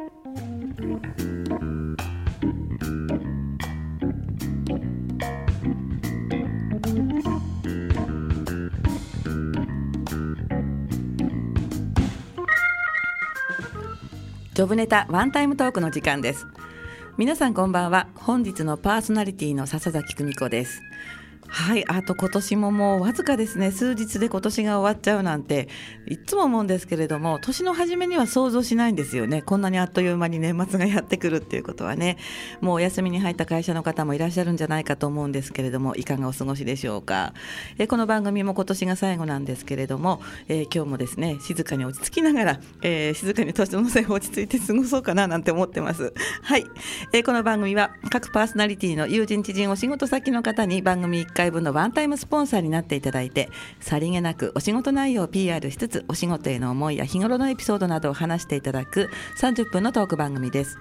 ジョブネタワンタイムトークの時間です。皆さんこんばんは。本日のパーソナリティの笹崎久美子です。はいあと今年ももうわずかですね。数日で今年が終わっちゃうなんていつも思うんですけれども年の初めには想像しないんですよね。こんなにあっという間に年末がやってくるっていうことはね。もうお休みに入った会社の方もいらっしゃるんじゃないかと思うんですけれどもいかがお過ごしでしょうか。えこの番組も今年が最後なんですけれども、えー、今日もですね静かに落ち着きながら、えー、静かに年の瀬を落ち着いて過ごそうかななんて思ってます。はい、えー、この番組は各パーソナリティの友人知人お仕事先の方に番組1回分のワンタイムスポンサーになっていただいてさりげなくお仕事内容を PR しつつお仕事への思いや日頃のエピソードなどを話していただく30分のトーク番組です。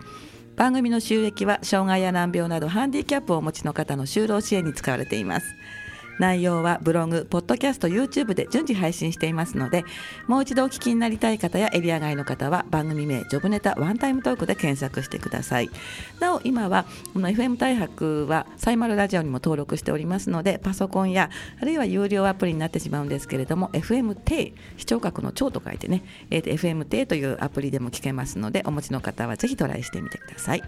番組の収益は障害や難病などハンディキャップをお持ちの方の就労支援に使われています。内容はブログ、ポッドキャスト、YouTube で順次配信していますので、もう一度お聞きになりたい方やエリア外の方は番組名、ジョブネタワンタイムトークで検索してください。なお、今はこの FM 大白はサイマルラジオにも登録しておりますので、パソコンやあるいは有料アプリになってしまうんですけれども、FMT、視聴覚の超と書いてね、えー、FMT というアプリでも聞けますので、お持ちの方はぜひトライしてみてください。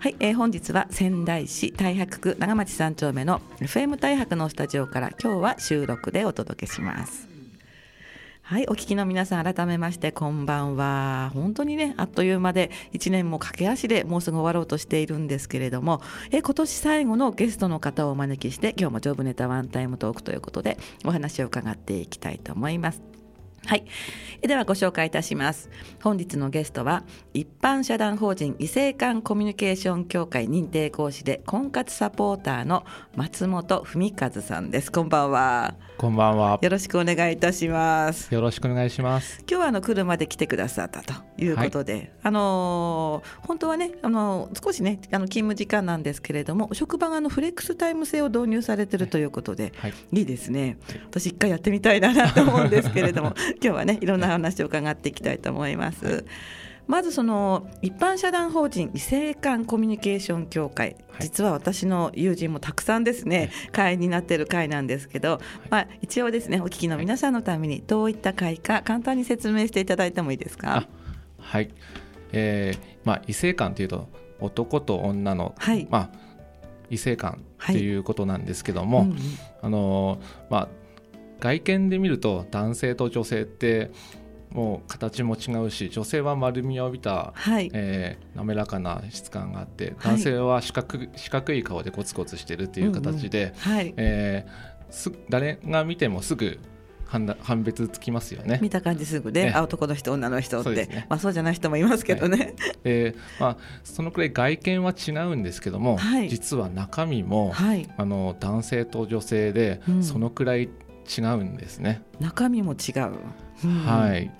はい、えー、本日は仙台市太白区長町3丁目の FM 太白のスタジオから今日は収録でお届けします。はい、お聞きの皆さん改めましてこんばんは。本当にね、あっという間で1年も駆け足でもうすぐ終わろうとしているんですけれども、え今年最後のゲストの方をお招きして今日もジョブネタワンタイムトークということでお話を伺っていきたいと思います。はい、ではご紹介いたします。本日のゲストは一般社団法人異性間コミュニケーション協会認定講師で婚活サポーターの松本文和さんです。こんばんは。こんばんは。よろしくお願いいたします。よろしくお願いします。今日はあの車で来てくださったということで、はい、あのー、本当はねあのー、少しねあの勤務時間なんですけれども職場がのフレックスタイム制を導入されてるということで、はい、いいですね。私一回やってみたいなと思うんですけれども 今日はねいろんな話を伺っていきたいと思います。まずその一般社団法人異性間コミュニケーション協会、実は私の友人もたくさんですね、会員になっている会なんですけど、まあ、一応ですねお聞きの皆さんのためにどういった会か簡単に説明していただいてもいいですか？はい、えーまあ、異性間というと男と女の、はい、まあ、異性間っていうことなんですけども、はい。うんうん、あのまあ外見で見ると男性と女性ってもう形も違うし女性は丸みを帯びた、はい、えー、滑らかな質感があって男性は四角,、四角い顔でコツコツしてるっていう形で、うんうん。はい、えー、す誰が見てもすぐ判判別つきますよね。見た感じすぐね。男の人女の人って、ね、まあ、そうじゃない人もいますけどね、はい、えー、まあ、そのくらい外見は違うんですけども、はい、実は中身も、はい、あの男性と女性でそのくらい違うんですね。中身も違う。はい。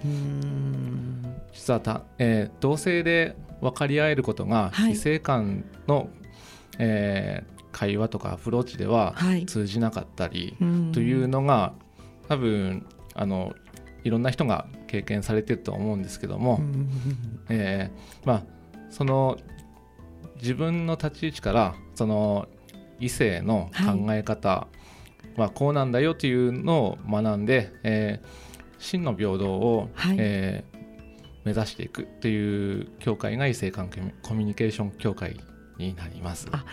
実はた、えー、同性で分かり合えることが、異性間の、えー、会話とかアプローチでは通じなかったり、というのが多分あのいろんな人が経験されてると思うんですけども、えー、まあその自分の立ち位置からその異性の考え方、はこうなんだよというのを学んで、えー、真の平等を、はい、えー、目指していくという協会が異性関係コミュニケーション協会になります。あ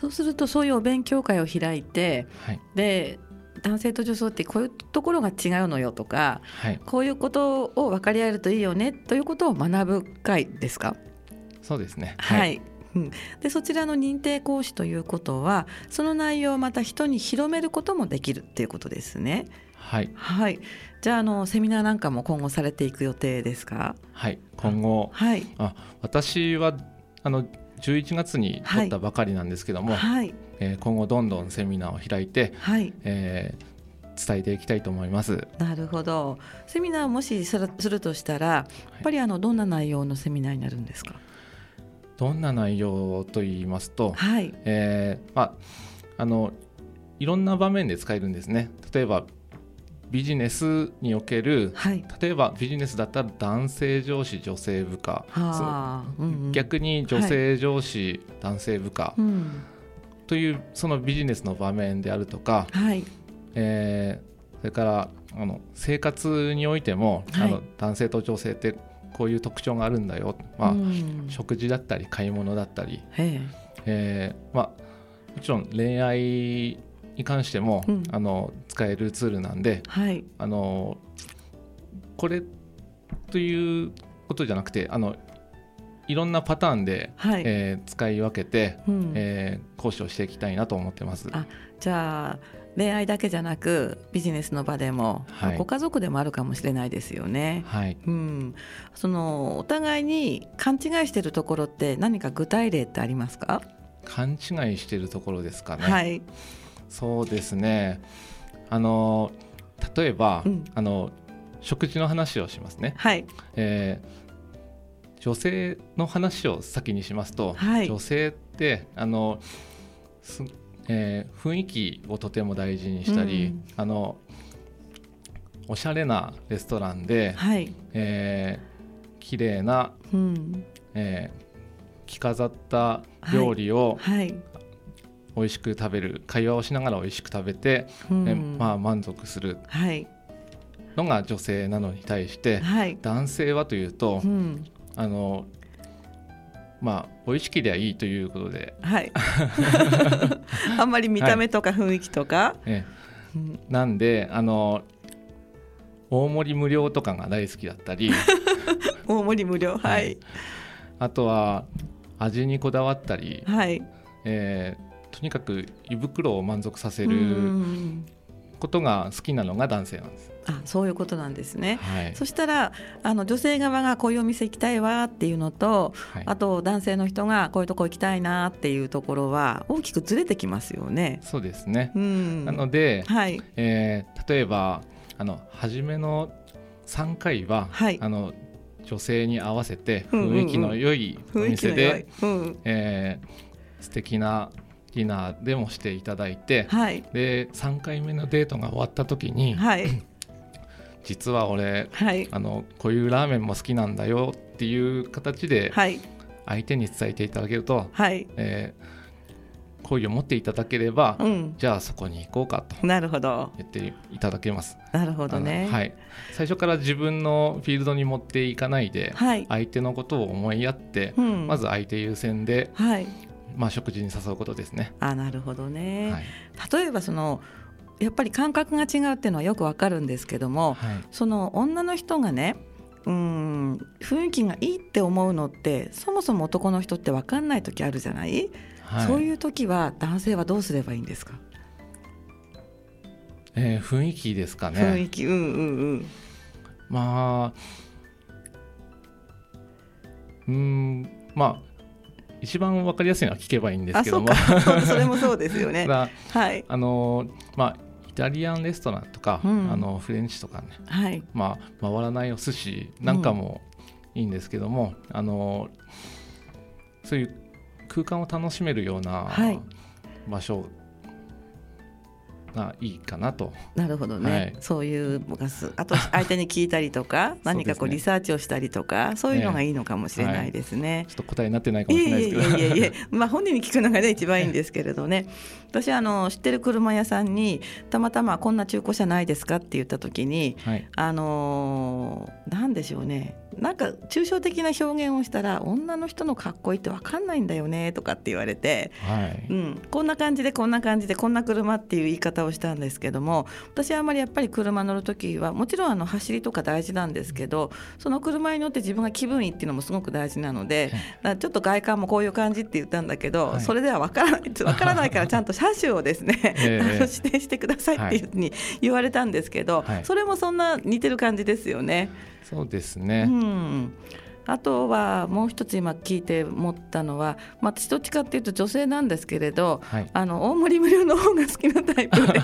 そうするとそういうお勉強会を開いて、はい、で男性と女性ってこういうところが違うのよとか、はい、こういうことを分かり合えるといいよねということを学ぶ会ですか？そうですね。はい、はい。うん、でそちらの認定講師ということはその内容をまた人に広めることもできるっていうことですね。はい、はい、じゃああのセミナーなんかも今後されていく予定ですか？はい。今後、はい、あ私はあの11月に取ったばかりなんですけども、はい。えー、今後どんどんセミナーを開いて、はい。えー、伝えていきたいと思います。なるほど。セミナーもしするとしたらやっぱりあのどんな内容のセミナーになるんですか、どんな内容と言いますと、はい。えーまあ、あのいろんな場面で使えるんですね。例えばビジネスにおける、はい、例えばビジネスだったら男性上司女性部下、う。んうん、逆に女性上司、はい、男性部下、うん、というそのビジネスの場面であるとか、はい。えー、それからあの生活においても、はい、あの男性と女性ってこういう特徴があるんだよ、まあ、うん、食事だったり買い物だったり、えーまあ、もちろん恋愛に関しても、うん、あの使えるツールなんで、はい、あのこれということじゃなくてあのいろんなパターンで、はい、えー、使い分けて、うん、えー、講師をしていきたいなと思ってます。あじゃあ恋愛だけじゃなくビジネスの場でも、はい、ご家族でもあるかもしれないですよね。はい、うん、そのお互いに勘違いしているところって何か具体例ってありますか？勘違いしているところですかね。はい。そうですね。あの例えば、うん、あの食事の話をしますね。はい。えー、女性の話を先にしますと、はい、女性ってあのえー、雰囲気をとても大事にしたり、うん、あのおしゃれなレストランで、はい。えー、綺麗な、うん。えー、着飾った料理を、はい、はい、美味しく食べる会話をしながら美味しく食べて、うん、えまあ、満足する。のが女性なのに対して、はい、男性はというと、うん、あのまあ美味しけりゃいいということで、はい、あんまり見た目とか雰囲気とか、はい。ええ、なんであの大盛り無料とかが大好きだったり。大盛り無料。はい、はい、あとは味にこだわったり、はい。えー、とにかく胃袋を満足させることが好きなのが男性なんです。あそういうことなんですね、はい、そしたらあの女性側がこういうお店行きたいわっていうのと、はい、あと男性の人がこういうとこ行きたいなっていうところは大きくずれてきますよね。そうですね、うん、なので、はい。えー、例えばあの初めの3回は、はい、あの女性に合わせて雰囲気の良いお店で、うんうんうん、えー、素敵なディナーでもしていただいて、はい、で3回目のデートが終わった時に、はい。実は俺、はい、あのこういうラーメンも好きなんだよっていう形で相手に伝えていただけると、はい。えー、好意を持っていただければ、うん、じゃあそこに行こうかとなるほど。言っていただけます。なるほどね、はい、最初から自分のフィールドに持っていかないで、はい、相手のことを思いやって、うん、まず相手優先で、はいまあ、食事に誘うことですね。あなるほどね、はい、例えばそのやっぱり感覚が違うっていうのはよくわかるんですけども、はい、その女の人がねうん雰囲気がいいって思うのってそもそも男の人って分かんない時あるじゃない、はい、そういう時は男性はどうすればいいんですか、えー、雰囲気ですかね。雰囲気うんうんうん。まあうんまあ一番わかりやすいのは聞けばいいんですけども。それもそうですよね。はい。あのまあイタリアンレストランとか、うん、あのフレンチとかね、はい、まあ、回らないお寿司なんかもいいんですけども、うん、あのそういう空間を楽しめるような場所がいいかなと。なるほどね、はい、そういうガスあと相手に聞いたりとか 何かこうリサーチをしたりとかそういうのがいいのかもしれないですね。はい、ちょっと答えになってないかもしれないですけど。いやいやいや まあ本人に聞くのがね一番いいんですけれどね。私あの知ってる車屋さんにたまたまこんな中古車ないですかって言った時に、はい、あのなんでしょうねなんか抽象的な表現をしたら女の人のかっこいいって分かんないんだよねとかって言われて、はい。うん、こんな感じでこんな感じでこんな車っていう言い方をしたんですけども私はあまりやっぱり車乗る時はもちろんあの走りとか大事なんですけどその車に乗って自分が気分いいっていうのもすごく大事なのでちょっと外観もこういう感じって言ったんだけど、はい、それでは分からない分からないからちゃんと車種をですね、えー、指定してくださいっていうふうに言われたんですけど、はい、それもそんな似てる感じですよね。そうですね、うん。あとはもう一つ今聞いて思ったのは、まあ、私どっちかっていうと女性なんですけれど、はい、あの大森無料の方が好きなタイプで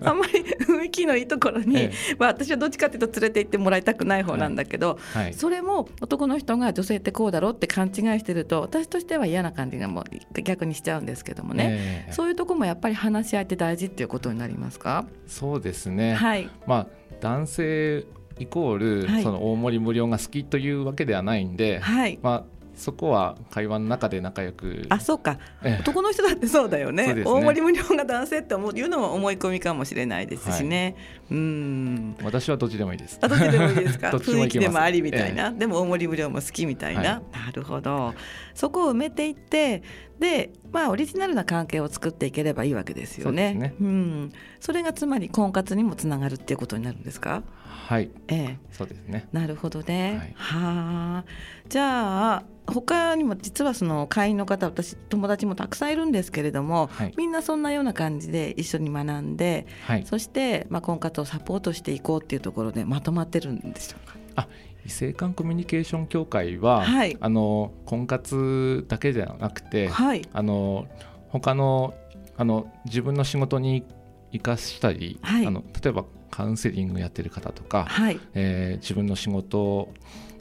あんまり雰囲気のいいところに、ええ、まあ、私はどっちかっていうと連れて行ってもらいたくない方なんだけど、はい。はい、それも男の人が女性ってこうだろうって勘違いしてると私としては嫌な感じがもう逆にしちゃうんですけどもね、え、そういうとこもやっぱり話し合いって大事っていうことになりますか？そうですね、はい。まあ、男性イコール、はい、その大盛り無料が好きというわけではないんで、はい、まあそこは会話の中で仲良くあそうか、男の人だってそうだよね、ね、大盛り無料が男性って思ういうのも思い込みかもしれないですしね、はい、うん。私はどっちでもいいです。あどっちでもいいですか？雰囲気でもありみたいな、ええ、でも大盛り無料も好きみたいな、はい、なるほど。そこを埋めていってでまあオリジナルな関係を作っていければいいわけですよね。ねうん、それがつまり婚活にもつながるっていうことになるんですか？はい。ええ、そうですね。なるほどね。はい、はあ。じゃあ他にも実はその会員の方私友達もたくさんいるんですけれども、はい、みんなそんなような感じで一緒に学んで、はい、そしてまあ婚活をサポートしていこうっていうところでまとまってるんでしょうか？あ異性間コミュニケーション協会は、はい、あの婚活だけではなくて、はい、あの他のあの自分の仕事に生かしたり、はい、あの例えばカウンセリングやってる方とか、はい。えー、自分の仕事を、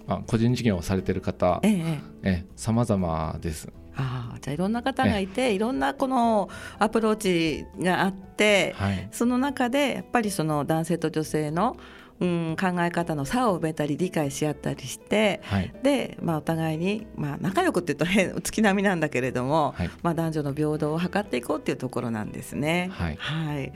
まあ、個人事業をされてる方さまざまです。あじゃあいろんな方がいていろんなこのアプローチがあって、はい、その中でやっぱりその男性と女性のうん、考え方の差を埋めたり理解し合ったりして、はい、で、まあ、お互いに、まあ、仲良くっていうと変 月並みなんだけれども、はい、まあ、男女の平等を図っていこうっていうところなんですね。はい、はい。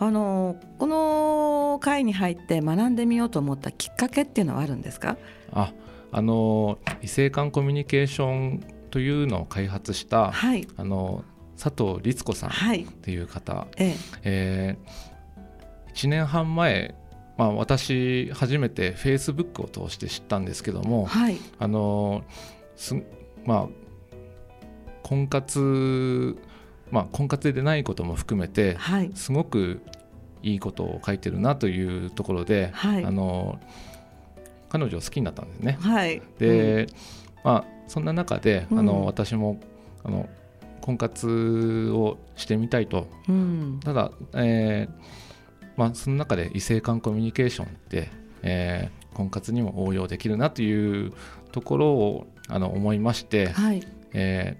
あのこの会に入って学んでみようと思ったきっかけっていうのはあるんですか？ああの異性間コミュニケーションというのを開発した、はい、あの佐藤律子さんっていう方、はい、ええ。えー、1年半前まあ、私初めてフェイスブックを通して知ったんですけども、はい、あのすまあ婚活まあ婚活でないことも含めて、はい、すごくいいことを書いてるなというところで、はい、あの彼女を好きになったんですね。はい、で、うん、まあそんな中で、あの私もあの婚活をしてみたいと、うん、ただ、えーまあ、その中で異性間コミュニケーションって、えー、婚活にも応用できるなというところをあの思いまして、はい、え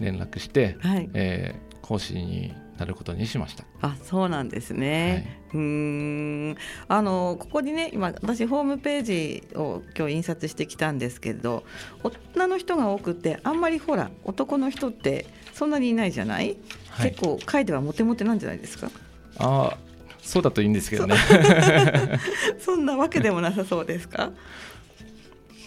ー、連絡して、はい、えー、講師になることにしました。あ、そうなんですね。はい、うん。あのここにね今私ホームページを今日印刷してきたんですけど女の人が多くてあんまりほら男の人ってそんなにいないじゃない、はい、結構会ではモテモテなんじゃないですか？あそうだといいんですけどね。そんなわけでもなさそうですか？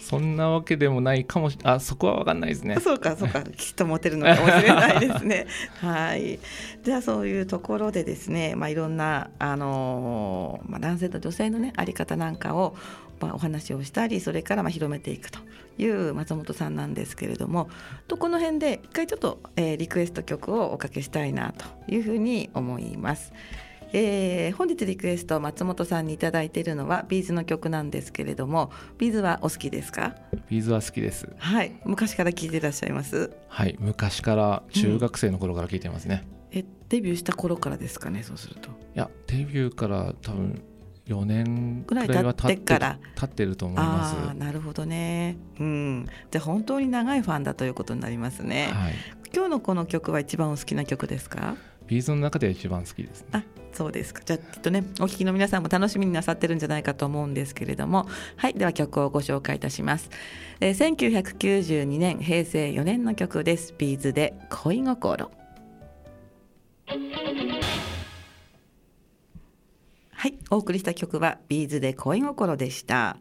そんなわけでもないかもしあそこは分かんないですね。そうかそうか。きっとモテるのかもしれないですね。はい。じゃあそういうところでですねまあいろんなあのー、まあ、男性と女性のねあり方なんかをまあ、お話をしたりそれからまあ広めていくという松本さんなんですけれどもとこの辺で一回ちょっと、えー、リクエスト曲をおかけしたいなというふうに思います。えー、本日リクエスト松本さんに頂いているのは B'zの曲なんですけれども B'zはお好きですか？ B'zは好きです。はい昔から聴いていらっしゃいます？はい昔から中学生の頃から聴いてますね、うん、えデビューした頃からですかねそうすると。いやデビューから多分4年ぐらいは経ってから。経ってると思います。あなるほどね。うん。じゃあ本当に長いファンだということになりますね、はい、今日のこの曲は一番お好きな曲ですか？ビーズの中では一番好きです、ね、あそうですか。じゃあきっとねお聞きの皆さんも楽しみになさってるんじゃないかと思うんですけれども。はいでは曲をご紹介いたします、えー、1992年平成4年の曲です。 B'zで恋心。はいお送りした曲は B'zで恋心でした。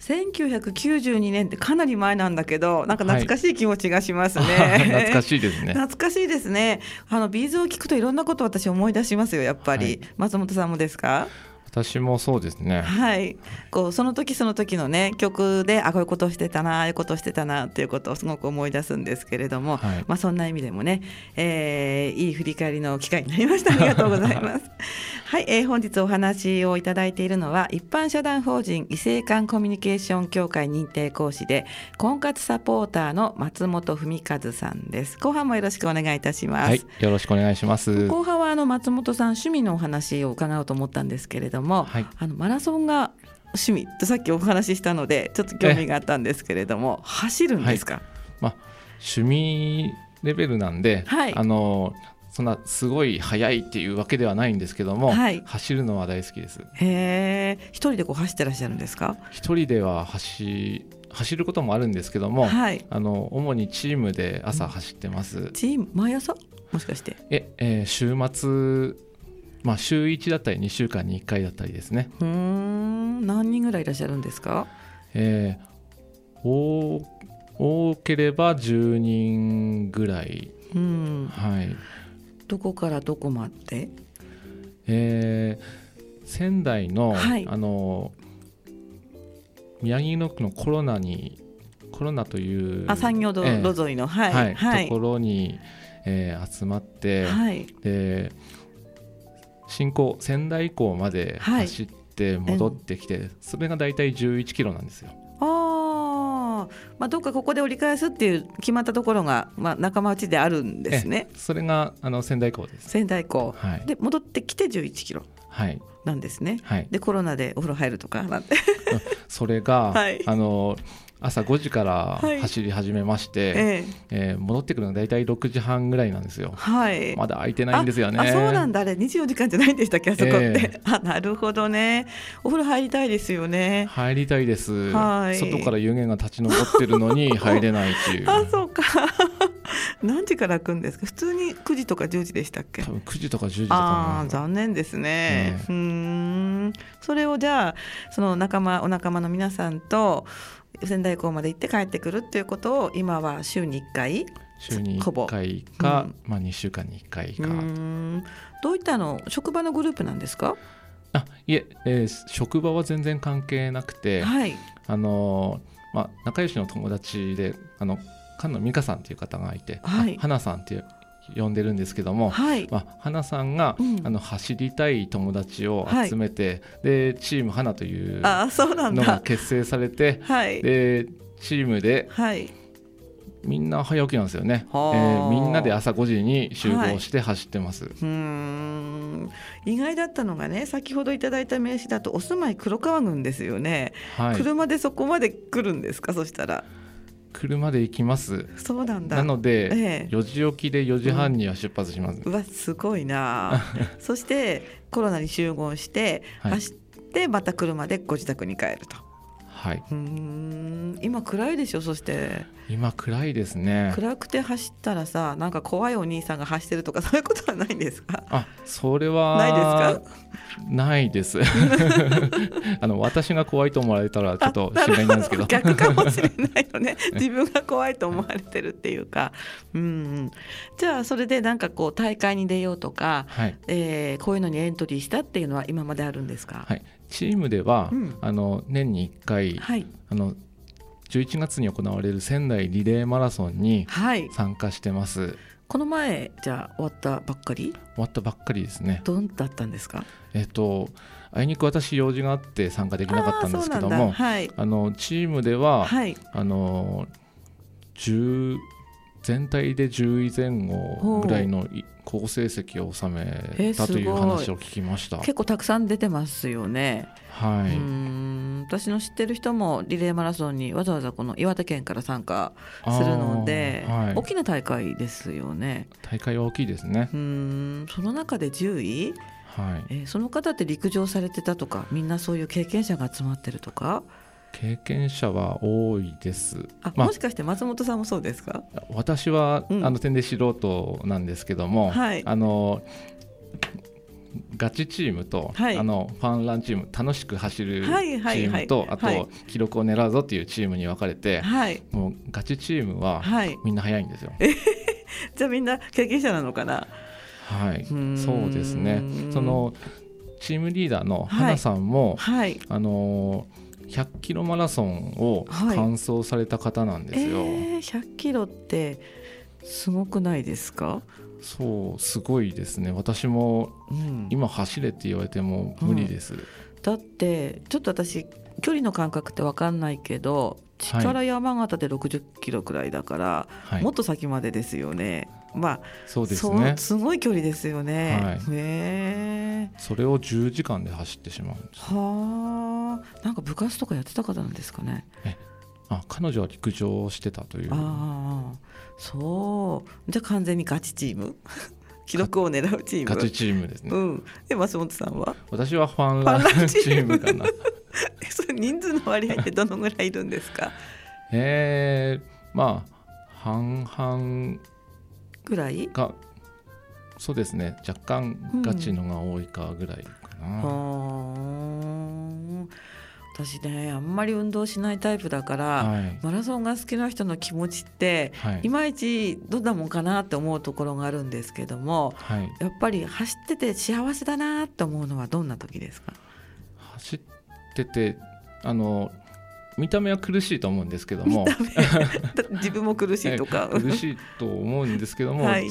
1992年ってかなり前なんだけどなんか懐かしい気持ちがしますね、はい、懐かしいですね。懐かしいですね。あの B'zを聞くといろんなこと私思い出しますよやっぱり、はい、松本さんもですか？私もそうですね。はい。こうその時その時のね曲であこういうことをしてたなああいうことをしてたなっていうことをすごく思い出すんですけれども、はい、まあそんな意味でもね、えー、いい振り返りの機会になりました。ありがとうございます。はい、えー、本日お話をいただいているのは一般社団法人異性間コミュニケーション協会認定講師で婚活サポーターの松本文和さんです。後半もよろしくお願いいたします。はい、よろしくお願いします。後半はあの松本さん趣味のお話を伺おうと思ったんですけれども、はい、あのマラソンが趣味とさっきお話ししたのでちょっと興味があったんですけれども走るんですか、はい、まあ、趣味レベルなんで、はい、あのそんなすごい速いっていうわけではないんですけども、はい、走るのは大好きです。へえ、一人でこう走ってらっしゃるんですか？一人では走走ることもあるんですけども、はい、あの主にチームで朝走ってます。チーム毎朝？もしかして？え、えー、週末まあ週一だったり2週間に1回だったりですね。うん、何人ぐらいいらっしゃるんですか？えー、多多ければ10人ぐらい。うん、はい。どこからどこまで？えー、仙台の、はい、あの宮城野区のコロナにコロナというあ産業道路沿いの、はい、はい、ところに、えー、集まって、はい、で新興仙台港まで走って戻ってきて、それが大体11キロなんですよ。まあ、どっかここで折り返すっていう決まったところが、まあ、仲間内であるんですね。それがあの仙台港です。仙台港、はい、で戻ってきて11キロ。はい。なんですね、はい、でコロナでお風呂入るとかなんて。それが、はい、あの朝5時から走り始めまして、はい、えー、えー、戻ってくるのが大体6時半ぐらいなんですよ。はい、まだ空いてないんですよね。あそうなんだあれ24時間じゃないんでしたっけ？あそこって。えー、あなるほどね。お風呂入りたいですよね。入りたいです。はい、外から湯気が立ち上ってるのに 入れないっていう。あそうか。何時から開くんですか？普通に9時とか10時でしたっけ？多分9時とか10時とかあ残念ですね、ね、うんそれをじゃあその仲間お仲間の皆さんと仙台港まで行って帰ってくるっていうことを今は週に1回週に1回か、うん、まあ、2週間に1回か。どういったの職場のグループなんですか？あいええー、職場は全然関係なくて、はい、あのまあ、仲良しの友達であの菅野美香さんという方がいて、はい、花さんっていう呼んでるんですけども、はい、まあ、花さんが、うん、あの走りたい友達を集めて、はい、でチーム花というのが結成されて、はい、でチームで、みんな早起きなんですよね、えー、みんなで朝5時に集合して走ってます、うん。意外だったのがね先ほどいただいた名刺だとお住まい黒川郡ですよね、車でそこまで来るんですか？そしたら。車で行きます。そうなんだ。なので、ええ、4時起きで4時半には出発します、うん、うわすごいな。そしてコロナに集合して、はい、走ってまた車でご自宅に帰るとはい。うん。今暗いでしょそして。今暗いですね。暗くて走ったらさなんか怖いお兄さんが走ってるとか そういうことはないんですか？あそれはないですか？ないです。あの私が怖いと思われたらちょっと心配なんですけど。逆かもしれないよね。自分が怖いと思われてるっていうか。うん。じゃあそれでなんかこう大会に出ようとか、はい、えー、こういうのにエントリーしたっていうのは今まであるんですか、はい、チームでは、うん、あの年に1回、はい、あの11月に行われる仙台リレーマラソンに参加してます。はい、この前じゃあ終わったばっかり？終わったばっかりですね。どんだったんですか？えっとあいにく私用事があって参加できなかったんですけどもあ、はい、あのチームでは、はい、あの10全体で10位前後ぐらいの好成績を収めたという話を聞きました、結構たくさん出てますよね。はい。うん。私の知ってる人もリレーマラソンにわざわざこの岩手県から参加するので、はい、大きな大会ですよね。大会は大きいですね。うん。その中で10位？はい。えー、その方って陸上されてたとかみんなそういう経験者が集まってるとか？経験者は多いです。あ、まあ、もしかして松本さんもそうですか？私は、うん、あの点で素人なんですけども、はい、あのガチチームと、はい、あのファンランチーム楽しく走るチームと、あと、記録を狙うぞっていうチームに分かれて、はい、もうガチチームは、みんな速いんですよ。じゃあみんな経験者なのかな？はい、そうですね。そのチームリーダーの花さんも、はい、あの100キロマラソンを完走された方なんですよ。はい、えー、100キロってすごくないですか？そうすごいですね。私も、今走れって言われても無理です、うん、だってちょっと私距離の感覚って分かんないけど力山形で60キロくらいだから、はい、もっと先までですよね。まあそうですね。すごい距離ですよね。はい、へそれを10時間で走ってしまうんです。はあ。なんか部活とかやってた方なんですかね。えあ彼女は陸上をしてたという。ああそう。じゃあ完全にガチチーム？記録を狙うチーム？ガチチームですね、うん、で松本さんは？私はファンランチームかな。それ人数の割合ってどのぐらいいるんですか？えー、まあ半々ぐらい？がそうですね。若干ガチのが多いかぐらいかな、うん。私ねあんまり運動しないタイプだから、はい、マラソンが好きな人の気持ちって、はい、いまいちどんなもんかなって思うところがあるんですけども、はい、やっぱり走ってて幸せだなって思うのはどんな時ですか？走っててあの見た目は苦しいと思うんですけども。自分も苦しいとか。苦しいと思うんですけども、はい、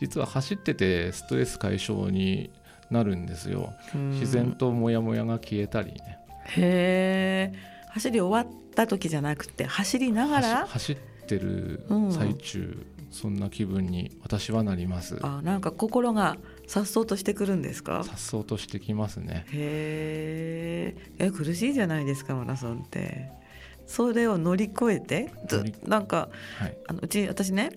実は走っててストレス解消になるんですよ。自然とモヤモヤが消えたりね。へえ。走り終わった時じゃなくて走りながら？走ってる最中、うん、そんな気分に私はなります。あなんか心が颯爽としてくるんですか？颯爽としてきますね。へえ。苦しいじゃないですかマラソンってそれを乗り越えてなんか、はい、あのうち私ね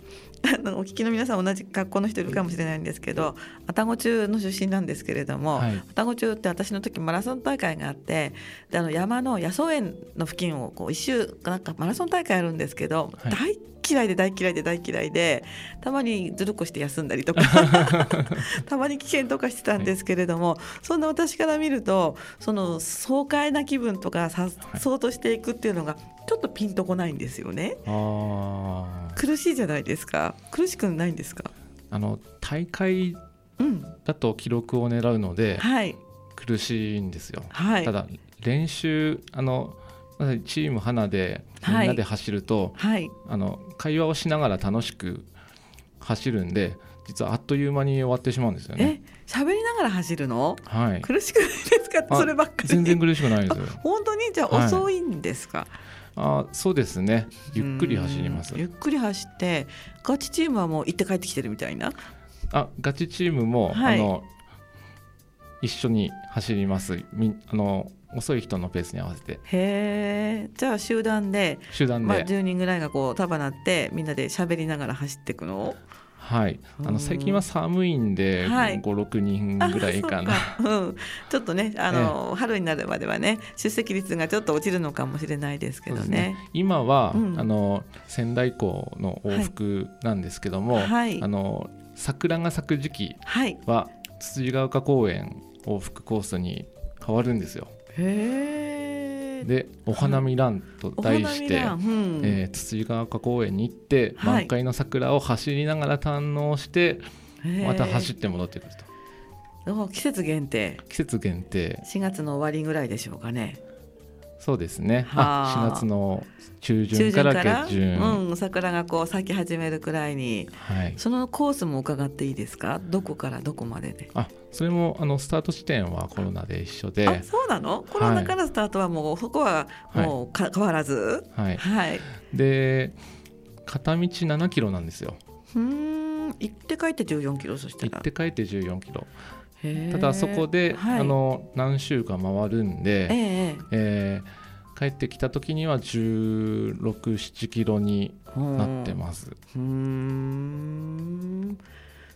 あのお聞きの皆さん同じ学校の人いるかもしれないんですけど愛宕中の出身なんですけれども、はい、愛宕中って私の時マラソン大会があってであの山の野草園の付近をこう一周なんかマラソン大会あるんですけど、はい、大嫌いで大嫌いで大嫌いでたまにずるっこして休んだりとか たまに危険とかしてたんですけれども、はい、そんな私から見るとその爽快な気分とかさっそうとしていくっていうのがちょっとピンとこないんですよね。苦しいじゃないですか。苦しくないんですか？あの大会だと記録を狙うので、はい、苦しいんですよ。はい、ただ練習あのチーム花でみんなで走ると、はい、あの会話をしながら楽しく走るんで実はあっという間に終わってしまうんですよね。喋りながら走るの、はい、苦しくないですか？そればっかり。全然苦しくないです本当に？じゃあ遅いんですか、はい、あそうですね。ゆっくり走ります。ゆっくり走ってガチチームはもう行って帰ってきてるみたいな？あガチチームも、はい、あの一緒に走ります。みあの遅い人のペースに合わせて。へえじゃあ集団で集団で、まあ、10人ぐらいがこう束なってみんなで喋りながら走っていくの？はい。あの最近は寒いんで、はい、56人ぐらいかな。うん、ちょっとねあの、え春になるまではね出席率がちょっと落ちるのかもしれないですけどね、ね、今は、うん、あの仙台港の往復なんですけども、はい、あの桜が咲く時期は、つつじが丘公園往復コースに変わるんですよ。へでお花見ランと題して、うん、えー、筒ヶ丘公園に行って、はい、満開の桜を走りながら堪能してまた走って戻ってくると。季節限定。季節限定。4月の終わりぐらいでしょうかねそうですね。あ、4月の中旬から下旬うん、桜がこう咲き始めるくらいに、はい、そのコースも伺っていいですか？どこからどこまでで？あ、それもあのスタート地点はコロナで一緒で、あ、そうなの？コロナからスタートはもう、はい、そこはもうか、変わらず、はい、はい。で、片道7キロなんですよ。うん、行って帰って14キロそしたら？行って帰って14キロ。ただそこで、はい、あの何週間回るんで、えー、えー、帰ってきた時には1 6 7キロになってます。うん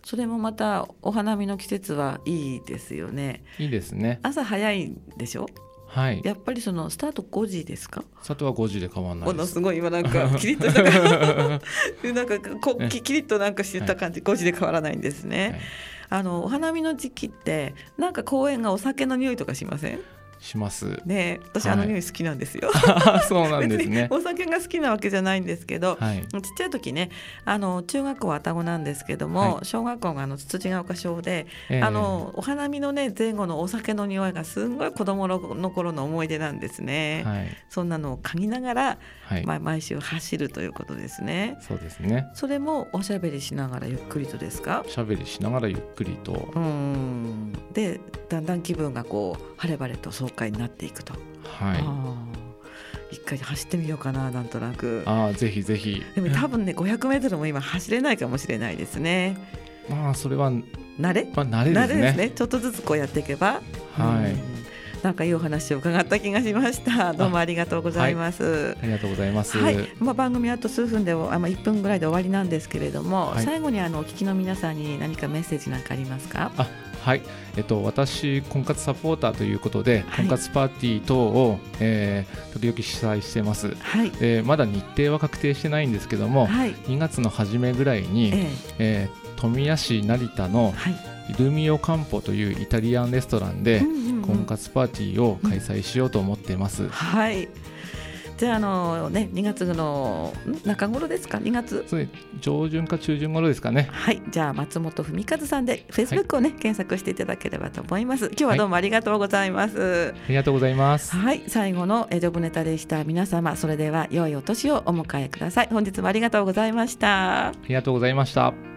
それもまたお花見の季節はいいですよね。いいですね。朝早いでしょ？はい。やっぱりそのスタート5時ですか？スタートは5時で変わらないものすごい今なんかキリッとし たなんかこキリッとなんかした感じ、はい、5時で変わらないんですね。はいあのお花見の時期ってなんか公園がお酒の匂いとかしません？します。ね、私、あの匂い好きなんですよ。そうなんですね。お酒が好きなわけじゃないんですけど、はい、ちっちゃい時ね、あの中学校は双子なんですけども、はい、小学校があのつつじが丘小で、えー、あのお花見のね前後のお酒の匂いがすごい子供の頃の思い出なんですね。はい、そんなのを嗅ぎながら、まあ毎週走るということですね。そうですね。それもおしゃべりしながらゆっくりとですか？おしゃべりしながらゆっくりと。うん。でだんだん気分がこう晴れ晴れと爽快になっていくと。はい。一回走ってみようかななんとなく。ああぜひぜひ。でも多分ね 500m も今走れないかもしれないですね。まあそれは慣れ、まあ、慣れですね、ね、ちょっとずつこうやっていけば。はい、なんかいいお話を伺った気がしました。どうもありがとうございます。はい、ありがとうございます。はい、まあ番組あと数分であまあ一分ぐらいで終わりなんですけれども、はい、最後にあのお聞きの皆さんに何かメッセージなんかありますか？あはい、えっと、私婚活サポーターということで、婚活パーティー等を、えー、時々主催してます、はい、えー、まだ日程は確定してないんですけども、はい、2月の初めぐらいに、えー、えー、富谷市成田の、イルミオカンポというイタリアンレストランで、婚活パーティーを開催しようと思っています。うん、はいじゃあ、あのね、2月の中頃ですか、2月。そう上旬か中旬頃ですかね。はい、じゃあ、松本文和さんで、フェイスブックをね、はい、検索していただければと思います。今日はどうもありがとうございます。はい、ありがとうございます。はい、最後のジョブネタでした。皆様、それでは良いお年をお迎えください。本日もありがとうございました。ありがとうございました。